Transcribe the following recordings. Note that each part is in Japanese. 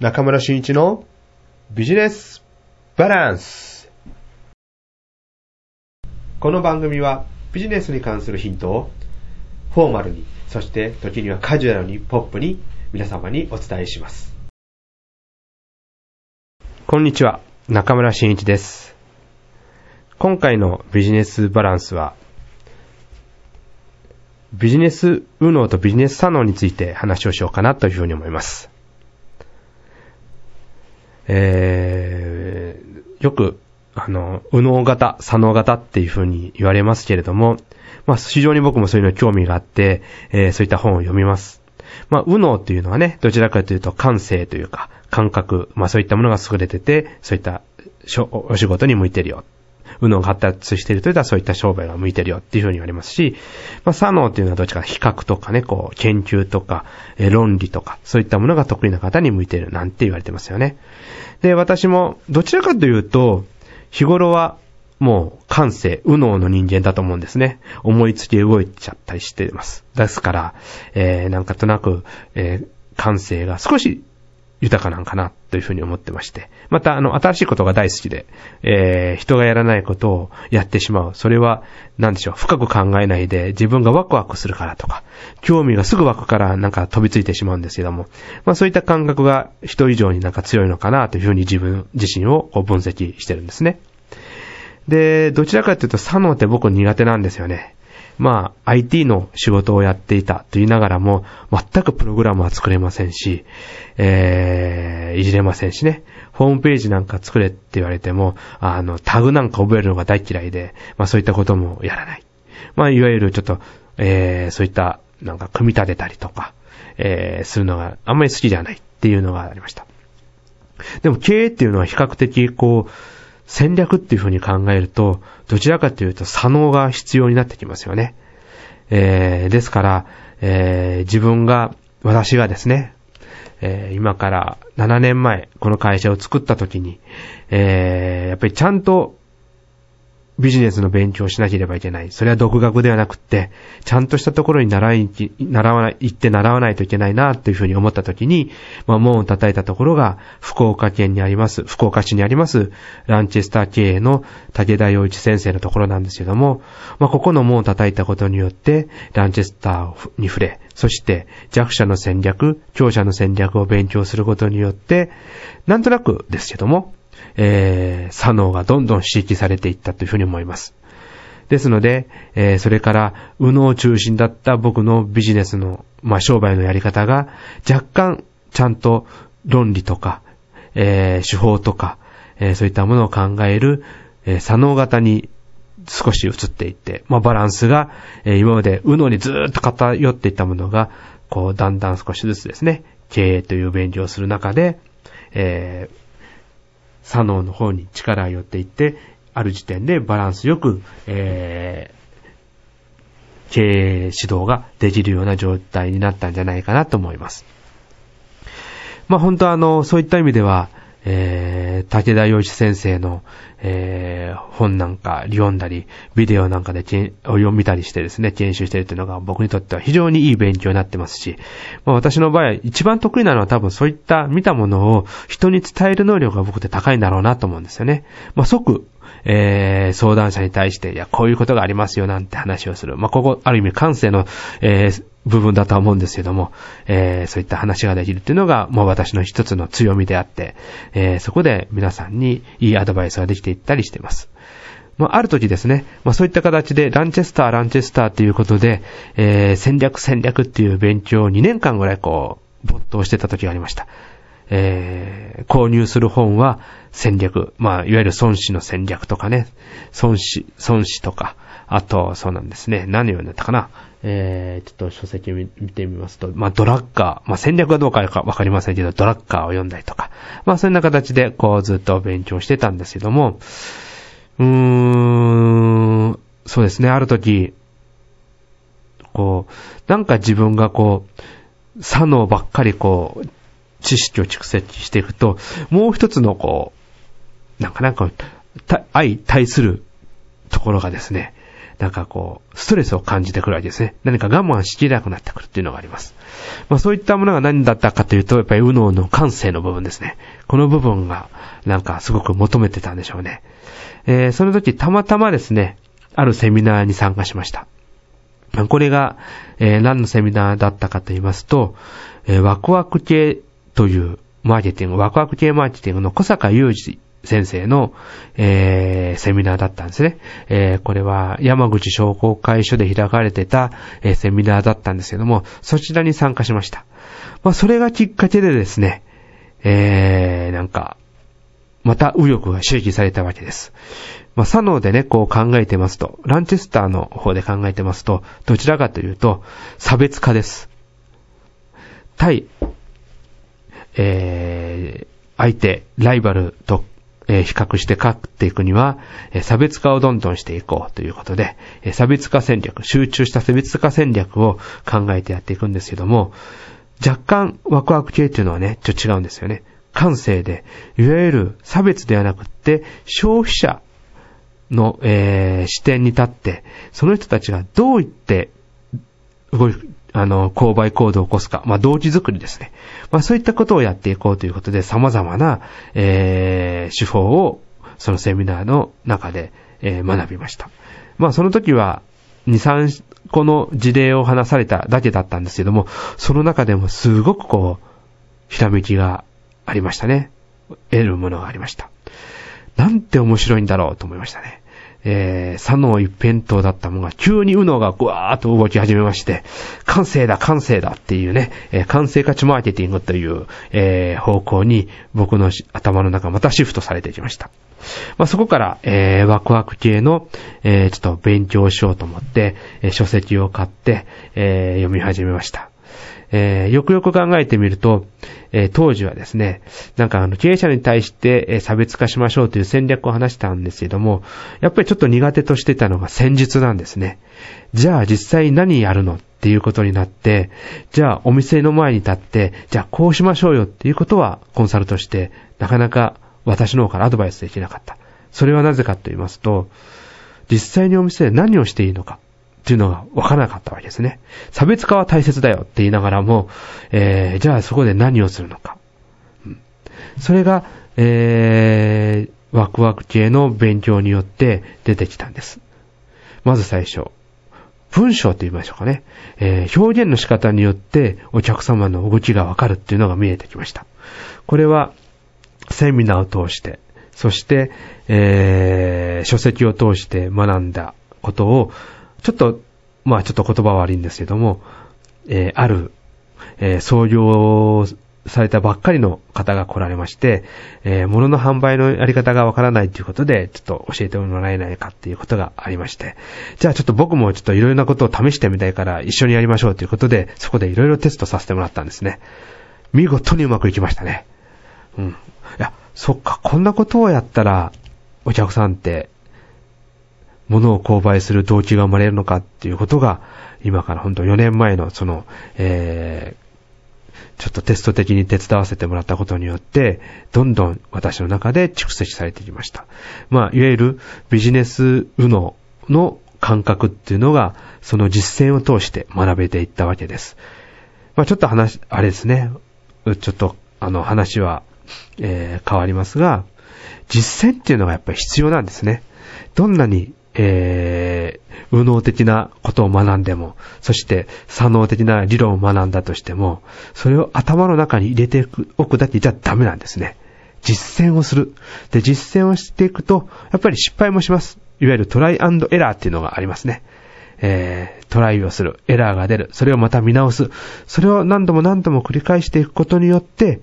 中村俊一のビジネスバランス。この番組はビジネスに関するヒントをフォーマルに、そして時にはカジュアルにポップに皆様にお伝えします。こんにちは、中村俊一です。今回のビジネスバランスはビジネス右脳とビジネス左脳について話をしようかなというふうに思います。えー、よく、あの、右脳型、左脳型っていうふうに言われますけれども、まあ、非常に僕もそういうの興味があって、えー、そういった本を読みます。まあ、右脳っていうのはね、どちらかというと感性というか、感覚、まあそういったものが優れてて、そういったお仕事に向いてるようのが発達しているといったらそういった商売が向いてるよっていうふうに言われますし、まあ、左脳っていうのはどっちか比較とかね、こう、研究とか、え論理とか、そういったものが得意な方に向いてるなんて言われてますよね。で、私も、どちらかというと、日頃は、もう、感性、右脳の人間だと思うんですね。思いつき動いちゃったりしてます。ですから、えー、なんかとなく、えー、感性が少し豊かなんかなというふうに思ってまして。また、あの、新しいことが大好きで、えー、人がやらないことをやってしまう。それは、なんでしょう、深く考えないで自分がワクワクするからとか、興味がすぐ湧くからなんか飛びついてしまうんですけども、まあそういった感覚が人以上になんか強いのかなというふうに自分自身をこう分析してるんですね。で、どちらかというと、左脳って僕苦手なんですよね。まあ、IT の仕事をやっていたと言いながらも、全くプログラムは作れませんし、えー、いじれませんしね。ホームページなんか作れって言われても、あの、タグなんか覚えるのが大嫌いで、まあそういったこともやらない。まあ、いわゆるちょっと、えー、そういった、なんか組み立てたりとか、えー、するのがあんまり好きじゃないっていうのがありました。でも経営っていうのは比較的、こう、戦略っていうふうに考えると、どちらかというと、左脳が必要になってきますよね。えー、ですから、えー、自分が、私がですね、えー、今から7年前、この会社を作った時に、えー、やっぱりちゃんとビジネスの勉強をしなければいけない。それは独学ではなくて、ちゃんとしたところに習い、習わない、行って習わないといけないな、というふうに思ったときに、まあ、門を叩いたところが、福岡県にあります、福岡市にあります、ランチェスター経営の武田洋一先生のところなんですけども、まあ、ここの門を叩いたことによって、ランチェスターに触れ、そして弱者の戦略、強者の戦略を勉強することによって、なんとなくですけども、えー、左脳がどんどん刺激されていったというふうに思います。ですので、えー、それから、右脳中心だった僕のビジネスの、まあ、商売のやり方が、若干、ちゃんと論理とか、えー、手法とか、えー、そういったものを考える、えー、左脳型に少し移っていって、まあ、バランスが、えー、今まで右脳にずーっと偏っていたものが、こう、だんだん少しずつですね、経営という勉強をする中で、えー、左脳の方に力を寄っていって、ある時点でバランスよく、えー、経営指導ができるような状態になったんじゃないかなと思います。まあ本当あの、そういった意味では、えー、武田洋一先生の、えー、本なんか読んだり、ビデオなんかでを読みたりしてですね、研修しているというのが僕にとっては非常にいい勉強になってますし、まあ、私の場合、一番得意なのは多分そういった見たものを人に伝える能力が僕って高いんだろうなと思うんですよね。まあ、即、えー、相談者に対して、いや、こういうことがありますよなんて話をする。まあ、ここ、ある意味感性の、えー、部分だとは思うんですけども、えー、そういった話ができるっていうのが、もう私の一つの強みであって、えー、そこで皆さんにいいアドバイスができていったりしています。まあ、ある時ですね、まあ、そういった形で、ランチェスター、ランチェスターっていうことで、えー、戦略、戦略っていう勉強を2年間ぐらいこう、没頭してた時がありました。えー、購入する本は戦略、まあ、いわゆる孫子の戦略とかね、孫子、孫子とか、あと、そうなんですね、何を読んだかな、えー、ちょっと書籍を見てみますと、まあ、ドラッカー、まあ、戦略はどうかわかりませんけど、ドラッカーを読んだりとか、まあ、そんな形で、こう、ずっと勉強してたんですけども、うーん、そうですね、ある時、こう、なんか自分がこう、左脳ばっかりこう、知識を蓄積していくと、もう一つのこう、なんかなんか、相対するところがですね、なんかこう、ストレスを感じてくるわけですね。何か我慢しきれなくなってくるっていうのがあります。まあそういったものが何だったかというと、やっぱり右脳の感性の部分ですね。この部分が、なんかすごく求めてたんでしょうね。えー、その時たまたまですね、あるセミナーに参加しました。これが、えー、何のセミナーだったかと言いますと、えー、ワクワク系というマーケティング、ワクワク系マーケティングの小坂雄二先生の、えー、セミナーだったんですね。えー、これは山口商工会所で開かれてた、えー、セミナーだったんですけども、そちらに参加しました。まあ、それがきっかけでですね、えー、なんか、また右翼が刺激されたわけです。まあ、左脳でね、こう考えてますと、ランチェスターの方で考えてますと、どちらかというと、差別化です。対、えー、相手、ライバルと、え、比較して勝っていくには、え、差別化をどんどんしていこうということで、え、差別化戦略、集中した差別化戦略を考えてやっていくんですけども、若干ワクワク系っていうのはね、ちょっと違うんですよね。感性で、いわゆる差別ではなくって、消費者の、えー、視点に立って、その人たちがどう言って、動い、あの、購買行動を起こすか、まあ、動機作りですね。まあ、そういったことをやっていこうということで、様々な、えー、手法を、そのセミナーの中で、えー、学びました。まあ、その時は、2、3個の事例を話されただけだったんですけども、その中でもすごくこう、ひらめきがありましたね。得るものがありました。なんて面白いんだろうと思いましたね。えー、左脳一辺倒だったものが、急に右脳がぐわーっと動き始めまして、感性だ、感性だっていうね、えー、感性価値マーケティングという、えー、方向に僕の頭の中またシフトされてきました。まあ、そこから、えー、ワクワク系の、えー、ちょっと勉強しようと思って、えー、書籍を買って、えー、読み始めました。えー、よくよく考えてみると、えー、当時はですね、なんかあの、経営者に対して、え、差別化しましょうという戦略を話したんですけども、やっぱりちょっと苦手としてたのが戦術なんですね。じゃあ実際何やるのっていうことになって、じゃあお店の前に立って、じゃあこうしましょうよっていうことはコンサルとしてなかなか私の方からアドバイスできなかった。それはなぜかと言いますと、実際にお店で何をしていいのか。っていうのがわからなかったわけですね。差別化は大切だよって言いながらも、えー、じゃあそこで何をするのか。うん、それが、えー、ワクワク系の勉強によって出てきたんです。まず最初。文章と言いましょうかね。えー、表現の仕方によってお客様の動きがわかるっていうのが見えてきました。これは、セミナーを通して、そして、えー、書籍を通して学んだことを、ちょっと、まあちょっと言葉悪いんですけども、えー、ある、えー、創業されたばっかりの方が来られまして、えー、物の販売のやり方がわからないということで、ちょっと教えてもらえないかっていうことがありまして、じゃあちょっと僕もちょっといろいろなことを試してみたいから一緒にやりましょうということで、そこでいろいろテストさせてもらったんですね。見事にうまくいきましたね。うん。いや、そっか、こんなことをやったら、お客さんって物を購買する動機が生まれるのかっていうことが、今から本当4年前のその、えー、ちょっとテスト的に手伝わせてもらったことによって、どんどん私の中で蓄積されてきました。まあ、いわゆるビジネス右脳の感覚っていうのが、その実践を通して学べていったわけです。まあ、ちょっと話、あれですね。ちょっと、あの、話は、えー、変わりますが、実践っていうのがやっぱり必要なんですね。どんなにえー、右脳的なことを学んでも、そして左脳的な理論を学んだとしても、それを頭の中に入れておくだけじゃダメなんですね。実践をする。で、実践をしていくと、やっぱり失敗もします。いわゆるトライエラーっていうのがありますね。えー、トライをする。エラーが出る。それをまた見直す。それを何度も何度も繰り返していくことによって、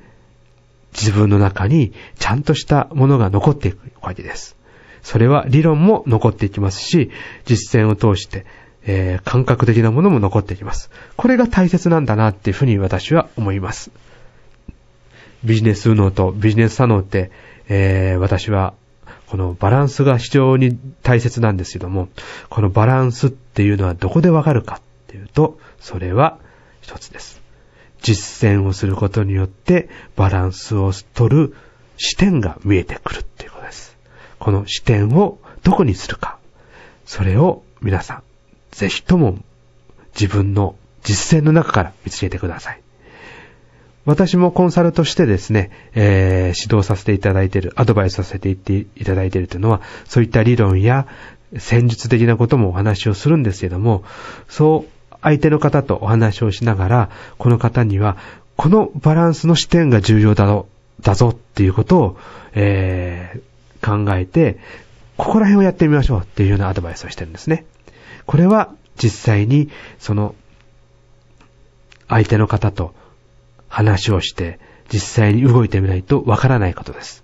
自分の中にちゃんとしたものが残っていくわけです。それは理論も残っていきますし、実践を通して、えー、感覚的なものも残っていきます。これが大切なんだなっていうふうに私は思います。ビジネス脳とビジネス左脳って、えー、私はこのバランスが非常に大切なんですけども、このバランスっていうのはどこでわかるかっていうと、それは一つです。実践をすることによってバランスを取る視点が見えてくるっていうことです。この視点をどこにするか。それを皆さん、ぜひとも自分の実践の中から見つけてください。私もコンサルとしてですね、えー、指導させていただいている、アドバイスさせていただいているというのは、そういった理論や戦術的なこともお話をするんですけども、そう相手の方とお話をしながら、この方には、このバランスの視点が重要だろ、だぞっていうことを、えー、考えて、ここら辺をやってみましょうっていうようなアドバイスをしてるんですね。これは実際に、その、相手の方と話をして、実際に動いてみないとわからないことです。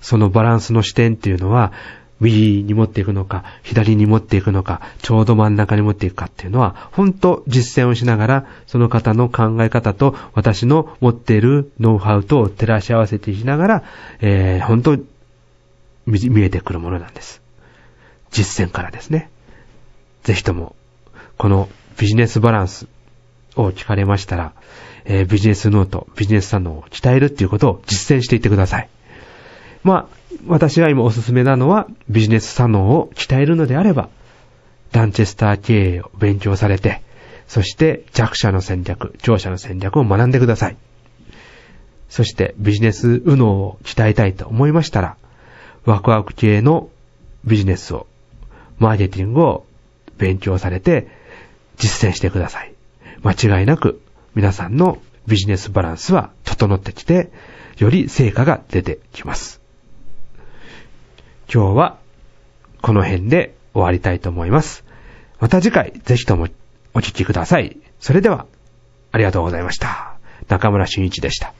そのバランスの視点っていうのは、右に持っていくのか、左に持っていくのか、ちょうど真ん中に持っていくかっていうのは、本当実践をしながら、その方の考え方と私の持っているノウハウと照らし合わせていきながら、えー、本当見えてくるものなんです。実践からですね。ぜひとも、このビジネスバランスを聞かれましたら、えー、ビジネスノート、ビジネスサノを鍛えるっていうことを実践していってください。まあ、私が今おすすめなのは、ビジネスサノを鍛えるのであれば、ダンチェスター経営を勉強されて、そして弱者の戦略、長者の戦略を学んでください。そしてビジネス右脳を鍛えたいと思いましたら、ワクワク系のビジネスを、マーケティングを勉強されて実践してください。間違いなく皆さんのビジネスバランスは整ってきて、より成果が出てきます。今日はこの辺で終わりたいと思います。また次回ぜひともお聞きください。それでは、ありがとうございました。中村俊一でした。